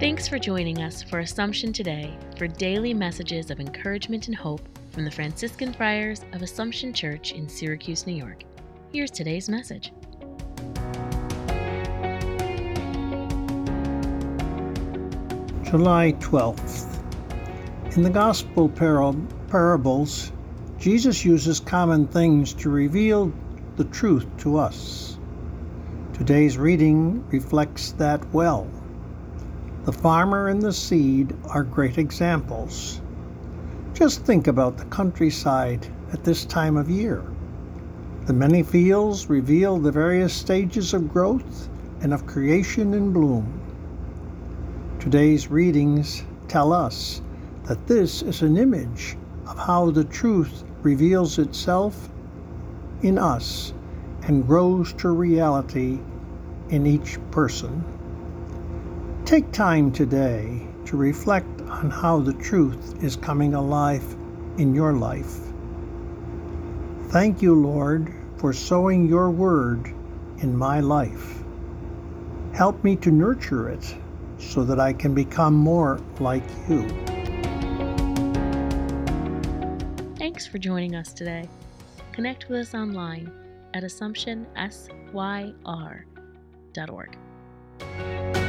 Thanks for joining us for Assumption Today for daily messages of encouragement and hope from the Franciscan Friars of Assumption Church in Syracuse, New York. Here's today's message. July 12th. In the Gospel par- parables, Jesus uses common things to reveal the truth to us. Today's reading reflects that well. The farmer and the seed are great examples. Just think about the countryside at this time of year. The many fields reveal the various stages of growth and of creation and bloom. Today's readings tell us that this is an image of how the truth reveals itself in us and grows to reality in each person. Take time today to reflect on how the truth is coming alive in your life. Thank you, Lord, for sowing your word in my life. Help me to nurture it so that I can become more like you. Thanks for joining us today. Connect with us online at AssumptionSYR.org.